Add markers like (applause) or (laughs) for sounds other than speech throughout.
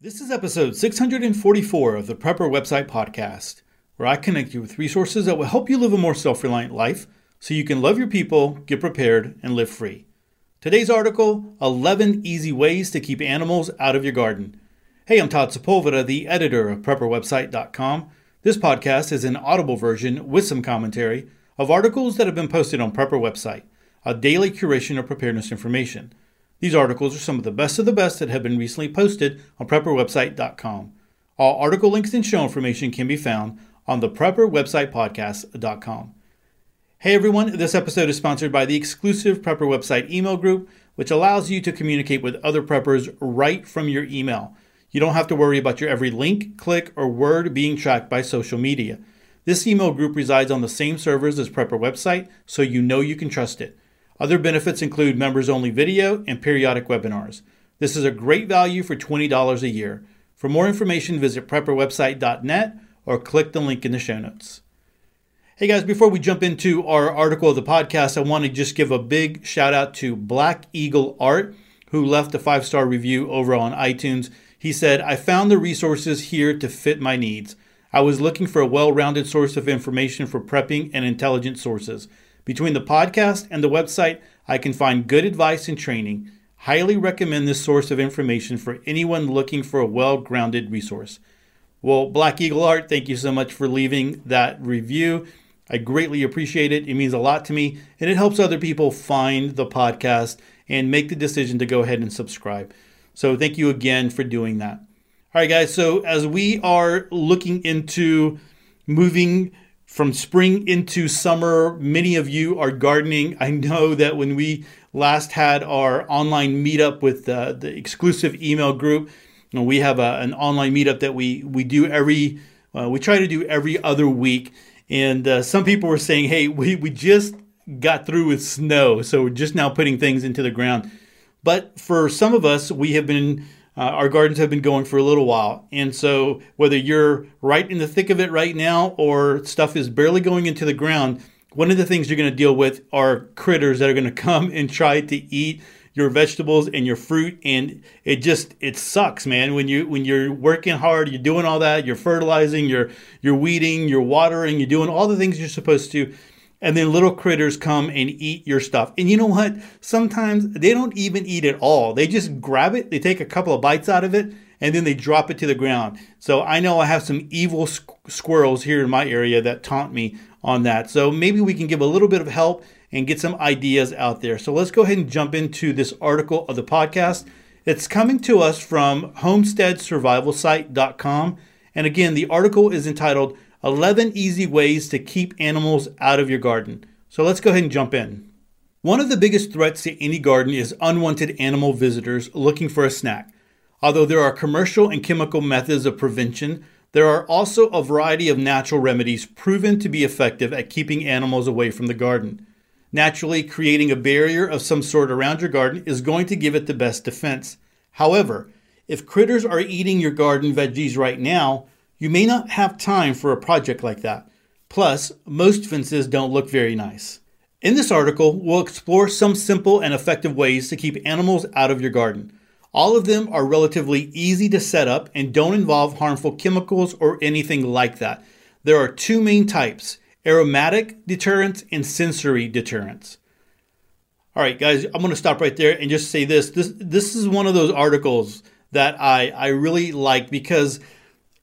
This is episode 644 of the Prepper Website Podcast, where I connect you with resources that will help you live a more self reliant life so you can love your people, get prepared, and live free. Today's article 11 Easy Ways to Keep Animals Out of Your Garden. Hey, I'm Todd Sepulveda, the editor of PrepperWebsite.com. This podcast is an audible version with some commentary of articles that have been posted on Prepper Website, a daily curation of preparedness information. These articles are some of the best of the best that have been recently posted on prepperwebsite.com. All article links and show information can be found on the prepperwebsitepodcast.com. Hey everyone, this episode is sponsored by the exclusive Prepper Website email group, which allows you to communicate with other preppers right from your email. You don't have to worry about your every link, click, or word being tracked by social media. This email group resides on the same servers as Prepper Website, so you know you can trust it. Other benefits include members only video and periodic webinars. This is a great value for $20 a year. For more information, visit prepperwebsite.net or click the link in the show notes. Hey guys, before we jump into our article of the podcast, I want to just give a big shout out to Black Eagle Art, who left a five star review over on iTunes. He said, I found the resources here to fit my needs. I was looking for a well rounded source of information for prepping and intelligent sources. Between the podcast and the website, I can find good advice and training. Highly recommend this source of information for anyone looking for a well grounded resource. Well, Black Eagle Art, thank you so much for leaving that review. I greatly appreciate it. It means a lot to me, and it helps other people find the podcast and make the decision to go ahead and subscribe. So, thank you again for doing that. All right, guys. So, as we are looking into moving from spring into summer, many of you are gardening. I know that when we last had our online meetup with the, the exclusive email group, you know, we have a, an online meetup that we we do every uh, we try to do every other week. And uh, some people were saying, "Hey, we we just got through with snow, so we're just now putting things into the ground." But for some of us, we have been uh, our gardens have been going for a little while. And so, whether you're right in the thick of it right now or stuff is barely going into the ground, one of the things you're going to deal with are critters that are going (laughs) to come and try to eat your vegetables and your fruit and it just it sucks man when you when you're working hard you're doing all that you're fertilizing you're you're weeding you're watering you're doing all the things you're supposed to and then little critters come and eat your stuff. And you know what? Sometimes they don't even eat it all. They just grab it, they take a couple of bites out of it, and then they drop it to the ground. So I know I have some evil squ- squirrels here in my area that taunt me on that. So maybe we can give a little bit of help and get some ideas out there. So let's go ahead and jump into this article of the podcast. It's coming to us from homesteadsurvivalsite.com. And again, the article is entitled 11 easy ways to keep animals out of your garden. So let's go ahead and jump in. One of the biggest threats to any garden is unwanted animal visitors looking for a snack. Although there are commercial and chemical methods of prevention, there are also a variety of natural remedies proven to be effective at keeping animals away from the garden. Naturally, creating a barrier of some sort around your garden is going to give it the best defense. However, if critters are eating your garden veggies right now, you may not have time for a project like that. Plus, most fences don't look very nice. In this article, we'll explore some simple and effective ways to keep animals out of your garden. All of them are relatively easy to set up and don't involve harmful chemicals or anything like that. There are two main types aromatic deterrents and sensory deterrents. All right, guys, I'm going to stop right there and just say this. This, this is one of those articles that I, I really like because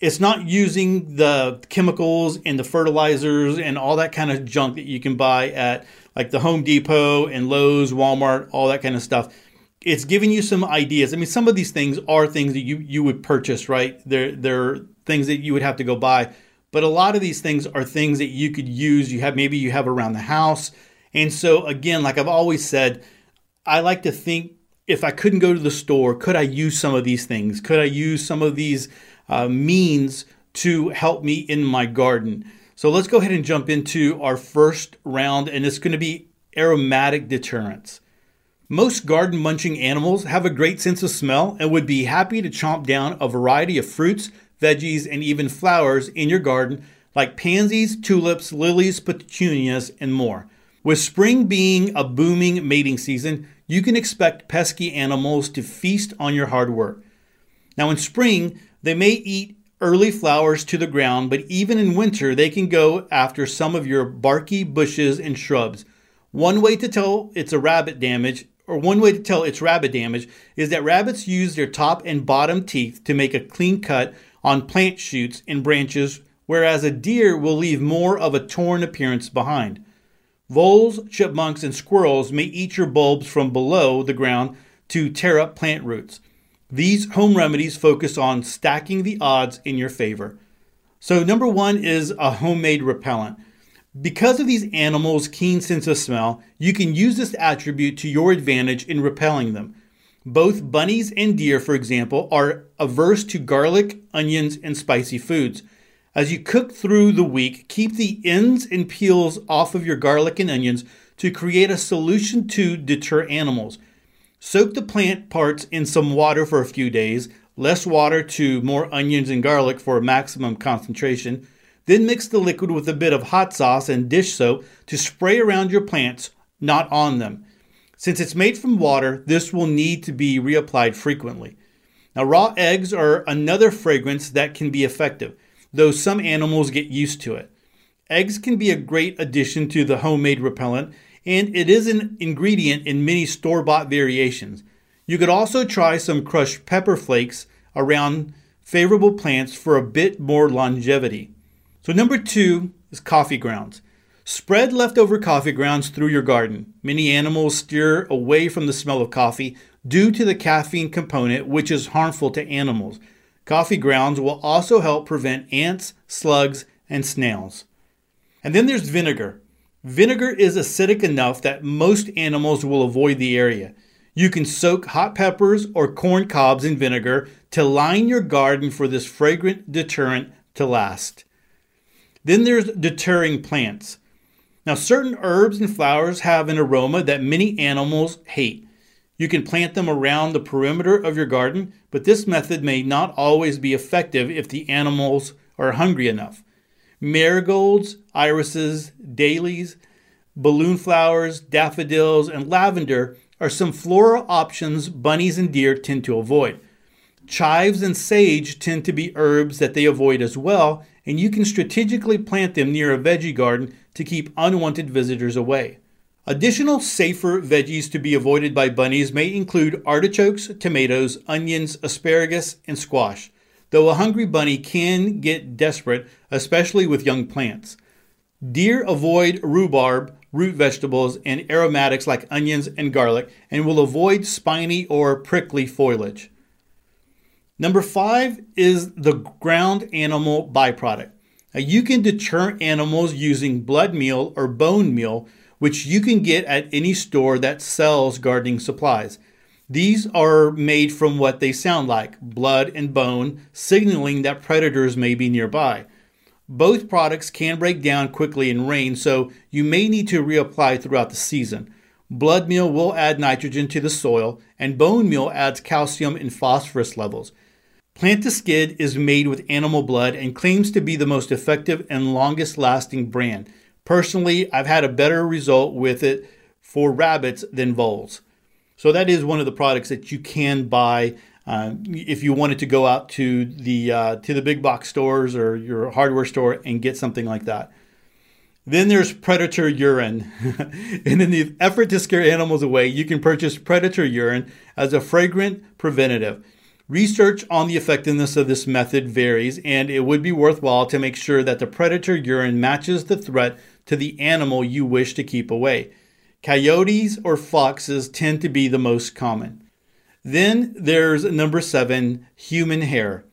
it's not using the chemicals and the fertilizers and all that kind of junk that you can buy at like the Home Depot and Lowe's, Walmart, all that kind of stuff. It's giving you some ideas. I mean, some of these things are things that you you would purchase, right? They're they're things that you would have to go buy. But a lot of these things are things that you could use. You have maybe you have around the house. And so again, like I've always said, I like to think if I couldn't go to the store, could I use some of these things? Could I use some of these uh, means to help me in my garden. So let's go ahead and jump into our first round, and it's going to be aromatic deterrents. Most garden munching animals have a great sense of smell and would be happy to chomp down a variety of fruits, veggies, and even flowers in your garden, like pansies, tulips, lilies, petunias, and more. With spring being a booming mating season, you can expect pesky animals to feast on your hard work. Now, in spring, they may eat early flowers to the ground, but even in winter, they can go after some of your barky bushes and shrubs. One way to tell it's a rabbit damage, or one way to tell it's rabbit damage, is that rabbits use their top and bottom teeth to make a clean cut on plant shoots and branches, whereas a deer will leave more of a torn appearance behind. Voles, chipmunks, and squirrels may eat your bulbs from below the ground to tear up plant roots. These home remedies focus on stacking the odds in your favor. So, number one is a homemade repellent. Because of these animals' keen sense of smell, you can use this attribute to your advantage in repelling them. Both bunnies and deer, for example, are averse to garlic, onions, and spicy foods. As you cook through the week, keep the ends and peels off of your garlic and onions to create a solution to deter animals. Soak the plant parts in some water for a few days, less water to more onions and garlic for maximum concentration. Then mix the liquid with a bit of hot sauce and dish soap to spray around your plants, not on them. Since it's made from water, this will need to be reapplied frequently. Now, raw eggs are another fragrance that can be effective, though some animals get used to it. Eggs can be a great addition to the homemade repellent and it is an ingredient in many store bought variations. You could also try some crushed pepper flakes around favorable plants for a bit more longevity. So, number two is coffee grounds. Spread leftover coffee grounds through your garden. Many animals steer away from the smell of coffee due to the caffeine component, which is harmful to animals. Coffee grounds will also help prevent ants, slugs, and snails. And then there's vinegar. Vinegar is acidic enough that most animals will avoid the area. You can soak hot peppers or corn cobs in vinegar to line your garden for this fragrant deterrent to last. Then there's deterring plants. Now, certain herbs and flowers have an aroma that many animals hate. You can plant them around the perimeter of your garden, but this method may not always be effective if the animals are hungry enough. Marigolds, irises, dahlias, balloon flowers, daffodils, and lavender are some floral options bunnies and deer tend to avoid. Chives and sage tend to be herbs that they avoid as well, and you can strategically plant them near a veggie garden to keep unwanted visitors away. Additional safer veggies to be avoided by bunnies may include artichokes, tomatoes, onions, asparagus, and squash though a hungry bunny can get desperate, especially with young plants. Deer avoid rhubarb, root vegetables, and aromatics like onions and garlic, and will avoid spiny or prickly foliage. Number five is the ground animal byproduct. Now, you can deter animals using blood meal or bone meal, which you can get at any store that sells gardening supplies. These are made from what they sound like blood and bone, signaling that predators may be nearby. Both products can break down quickly in rain, so you may need to reapply throughout the season. Blood meal will add nitrogen to the soil, and bone meal adds calcium and phosphorus levels. Plantskydd is made with animal blood and claims to be the most effective and longest lasting brand. Personally, I've had a better result with it for rabbits than voles. So that is one of the products that you can buy uh, if you wanted to go out to the uh, to the big box stores or your hardware store and get something like that. Then there's predator urine. (laughs) and in the effort to scare animals away, you can purchase predator urine as a fragrant preventative. Research on the effectiveness of this method varies, and it would be worthwhile to make sure that the predator urine matches the threat to the animal you wish to keep away. Coyotes or foxes tend to be the most common. Then there's number seven, human hair.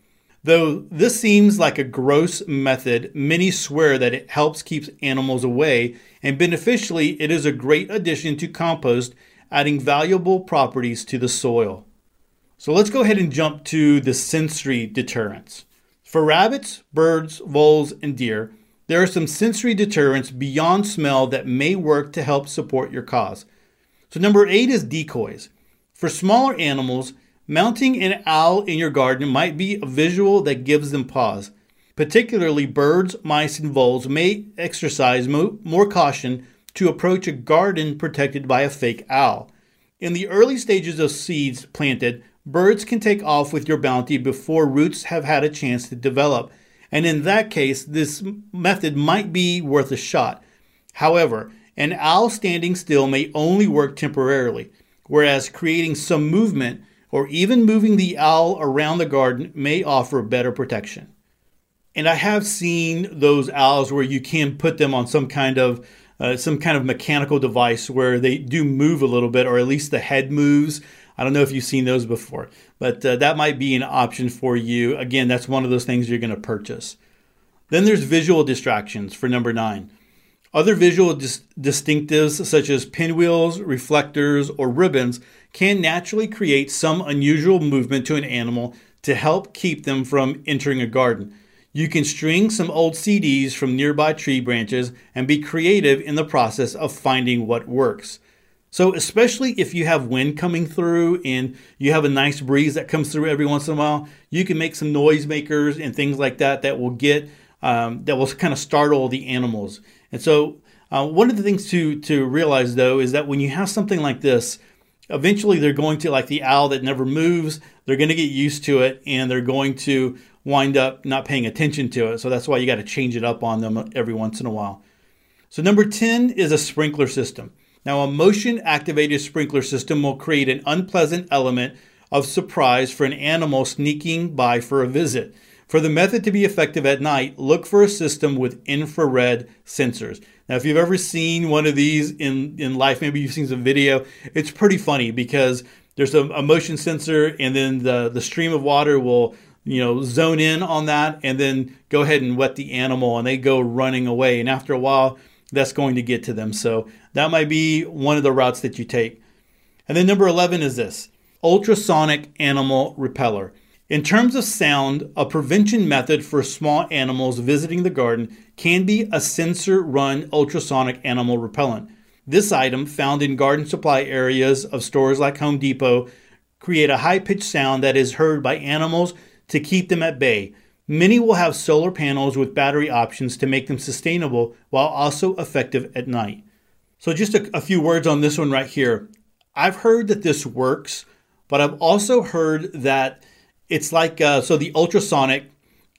Though this seems like a gross method, many swear that it helps keep animals away, and beneficially, it is a great addition to compost, adding valuable properties to the soil. So let's go ahead and jump to the sensory deterrents. For rabbits, birds, voles, and deer, there are some sensory deterrents beyond smell that may work to help support your cause. So, number eight is decoys. For smaller animals, mounting an owl in your garden might be a visual that gives them pause. Particularly, birds, mice, and voles may exercise mo- more caution to approach a garden protected by a fake owl. In the early stages of seeds planted, birds can take off with your bounty before roots have had a chance to develop. And in that case, this method might be worth a shot. However, an owl standing still may only work temporarily, whereas creating some movement or even moving the owl around the garden may offer better protection. And I have seen those owls where you can put them on some kind of uh, some kind of mechanical device where they do move a little bit, or at least the head moves. I don't know if you've seen those before, but uh, that might be an option for you. Again, that's one of those things you're going to purchase. Then there's visual distractions for number nine. Other visual dis- distinctives, such as pinwheels, reflectors, or ribbons, can naturally create some unusual movement to an animal to help keep them from entering a garden. You can string some old CDs from nearby tree branches and be creative in the process of finding what works. So, especially if you have wind coming through and you have a nice breeze that comes through every once in a while, you can make some noisemakers and things like that that will get um, that will kind of startle the animals. And so, uh, one of the things to to realize though is that when you have something like this, eventually they're going to like the owl that never moves. They're going to get used to it, and they're going to wind up not paying attention to it. So that's why you got to change it up on them every once in a while. So, number 10 is a sprinkler system. Now, a motion activated sprinkler system will create an unpleasant element of surprise for an animal sneaking by for a visit. For the method to be effective at night, look for a system with infrared sensors. Now, if you've ever seen one of these in, in life, maybe you've seen some video, it's pretty funny because there's a, a motion sensor and then the, the stream of water will you know, zone in on that and then go ahead and wet the animal and they go running away. And after a while, that's going to get to them. So that might be one of the routes that you take. And then number 11 is this ultrasonic animal repeller. In terms of sound, a prevention method for small animals visiting the garden can be a sensor run ultrasonic animal repellent. This item, found in garden supply areas of stores like Home Depot, create a high pitched sound that is heard by animals to keep them at bay. Many will have solar panels with battery options to make them sustainable while also effective at night. So, just a, a, few words on this one right here. I've heard that this works, but I've also heard that it's like uh, so the ultrasonic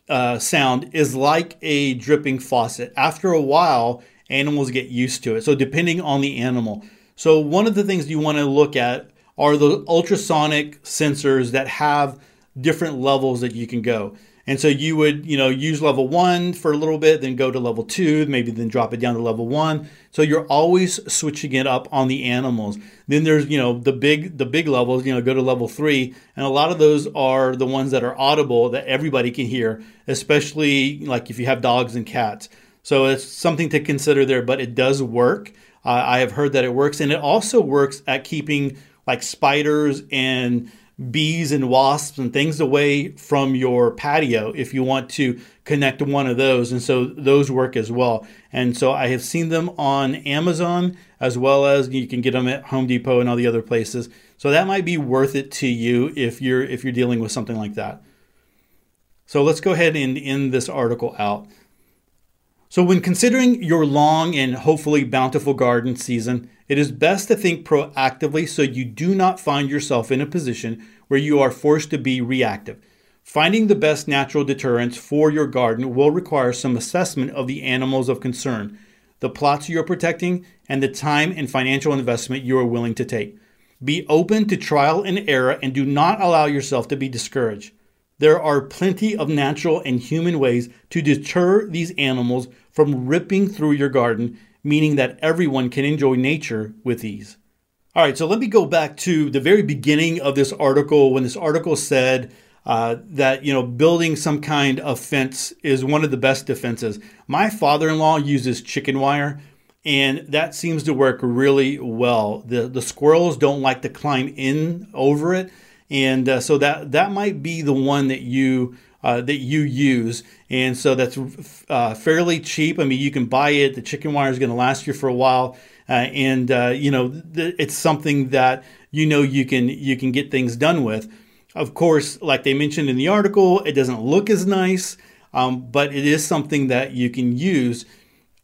uh, sound is like a dripping faucet. After a while, animals get used to it. So, depending on the animal. So, one of the things you want to look at are the ultrasonic sensors that have different levels that you can go. And so you would, you know, use level one for a little bit, then go to level two, maybe then drop it down to level one. So you're always switching it up on the animals. Then there's, you know, the big the big levels, you know, go to level three. And a lot of those are the ones that are audible that everybody can hear, especially like if you have dogs and cats. So it's something to consider there, but it does work. Uh, I have heard that it works, and it also works at keeping like spiders and bees and wasps and things away from your patio if you want to connect one of those. And so those work as well. And so I have seen them on Amazon as well as you can get them at Home Depot and all the other places. So that might be worth it to you if you're if you're dealing with something like that. So let's go ahead and end this article out. So when considering your long and hopefully bountiful garden season, it is best to think proactively so you do not find yourself in a position where you are forced to be reactive. Finding the best natural deterrents for your garden will require some assessment of the animals of concern, the plots you are protecting, and the time and financial investment you are willing to take. Be open to trial and error and do not allow yourself to be discouraged. There are plenty of natural and human ways to deter these animals from ripping through your garden meaning that everyone can enjoy nature with ease. All right, so let me go back to the very beginning of this article when this article said uh, that you know building some kind of fence is one of the best defenses. My father-in-law uses chicken wire, and that seems to work really well. the The squirrels don't like to climb in over it, and uh, so that that might be the one that you uh, that you use. And so that's uh, fairly cheap. I mean, you can buy it. The chicken wire is going to last you for a while. Uh, and, uh, you know, th- it's something that you know you can you can get things done with. Of course, like they mentioned in the article, it doesn't look as nice, um, but it is something that you can use,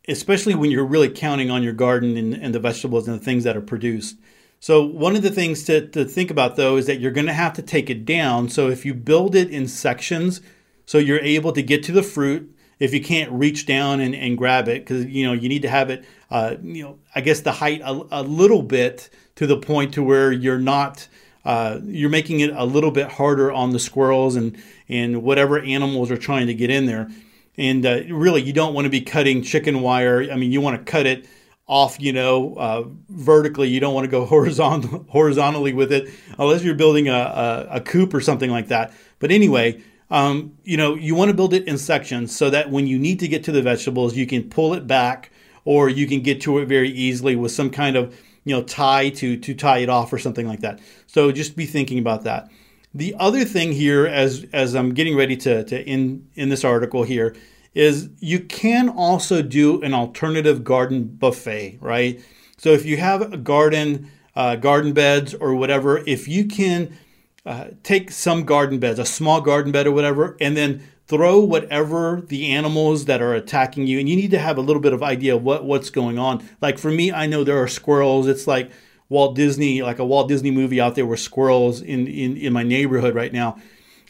especially when you're really counting on your garden and, and the vegetables and the things that are produced. So, one of the things to, to think about though is that you're going to have to take it down. So, if you build it in sections, so you're able to get to the fruit, if you can't reach down and, and grab it, because you know you need to have it, uh, you know, I guess the height a, a, little bit to the point to where you're not, uh, you're making it a little bit harder on the squirrels and and whatever animals are trying to get in there. And uh, really, you don't want to be cutting chicken wire. I mean, you want to cut it off, you know, uh, vertically. You don't want to go (laughs) horizontal, horizontally with it unless you're building a, a, a coop or something like that. But anyway, um, you know, you want to build it in sections so that when you need to get to the vegetables, you can pull it back or you can get to it very easily with some kind of, you know, tie to, to tie it off or something like that. So just be thinking about that. The other thing here, as, as I'm getting ready to, to in, in this article here, is you can also do an alternative garden buffet, right? So if you have a garden, uh, garden beds or whatever, if you can uh, take some garden beds, a small garden bed or whatever, and then throw whatever the animals that are attacking you, and you need to have a little bit of idea of what, what's going on. Like for me, I know there are squirrels. It's like Walt Disney, like a Walt Disney movie out there with squirrels in, in, in my neighborhood right now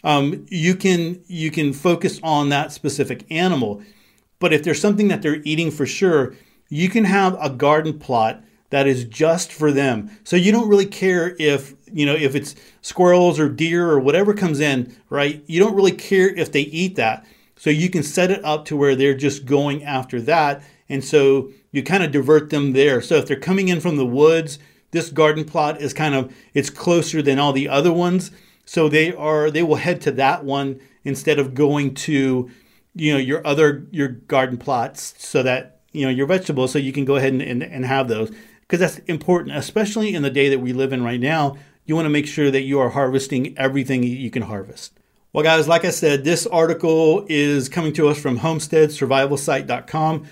um, you can you can focus on that specific animal. But if there's something that they're eating for sure, you can have a garden plot that is just for them. So you don't really care if you know if it's squirrels or deer or whatever comes in, right? You don't really care if they eat that. So you can set it up to where they're just going after that, and so you kind of divert them there. So if they're coming in from the woods, this garden plot is kind of it's closer than all the other ones. So they are they will head to that one instead of going to you know your other your garden plots so that you know your vegetables so you can go ahead and, and, and have those. Because that's important especially in the day that we live in right now you want to make sure that you are harvesting everything you can harvest. Well guys like i said this article is coming to us from homesteadsurvivalsite.com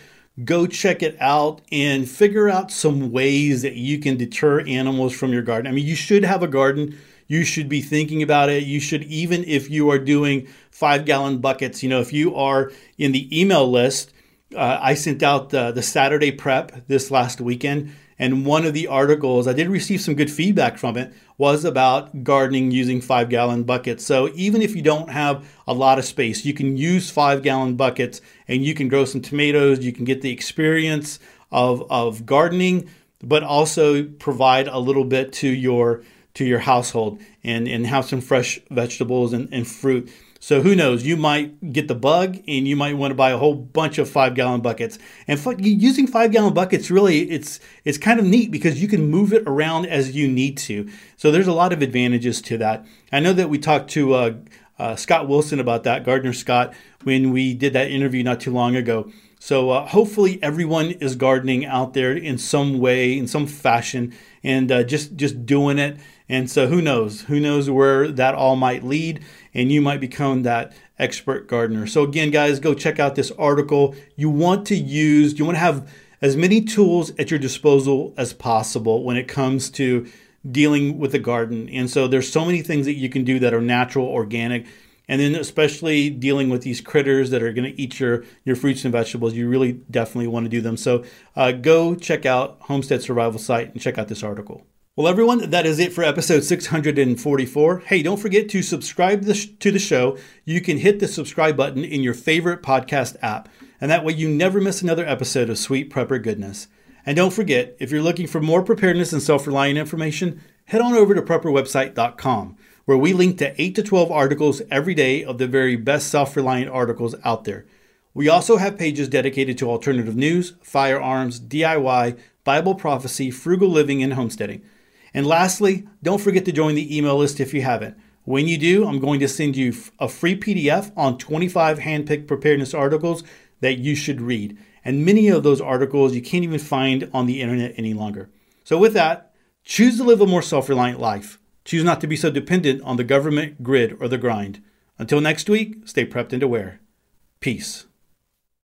go check it out and figure out some ways that you can deter animals from your garden. I mean you should have a garden you should be thinking about it. You should, even if you are doing five gallon buckets, you know, if you are in the email list, uh, I sent out the, the Saturday prep this last weekend. And one of the articles, I did receive some good feedback from it, was about gardening using five gallon buckets. So even if you don't have a lot of space, you can use five gallon buckets and you can grow some tomatoes. You can get the experience of, of gardening, but also provide a little bit to your to your household and, and have some fresh vegetables and, and fruit. So who knows? You might get the bug, and you might want to buy a whole bunch of five gallon buckets. And using five gallon buckets really it's it's kind of neat because you can move it around as you need to. So there's a lot of advantages to that. I know that we talked to uh, uh, Scott Wilson about that, Gardener Scott, when we did that interview not too long ago. So uh, hopefully everyone is gardening out there in some way, in some fashion, and uh, just just doing it and so who knows? Who knows where that all might lead? And you might become that expert gardener. So again, guys, go check out this article. You want to use, you want to have as many tools at your disposal as possible when it comes to dealing with the garden. And so there's so many things that you can do that are natural, organic, and then especially dealing with these critters that are going to eat your your fruits and vegetables. You really definitely want to do them. So uh, go check out Homestead Survival Site and check out this article. Well, everyone, that is it for episode 644. Hey, don't forget to subscribe to the show. You can hit the subscribe button in your favorite podcast app, and that way you never miss another episode of Sweet Prepper Goodness. And don't forget, if you're looking for more preparedness and self reliant information, head on over to prepperwebsite.com, where we link to 8 to 12 articles every day of the very best self reliant articles out there. We also have pages dedicated to alternative news, firearms, DIY, Bible prophecy, frugal living, and homesteading. And lastly, don't forget to join the email list if you haven't. When you do, I'm going to send you a free PDF on 25 handpicked preparedness articles that you should read. And many of those articles you can't even find on the internet any longer. So, with that, choose to live a more self reliant life. Choose not to be so dependent on the government, grid, or the grind. Until next week, stay prepped and aware. Peace.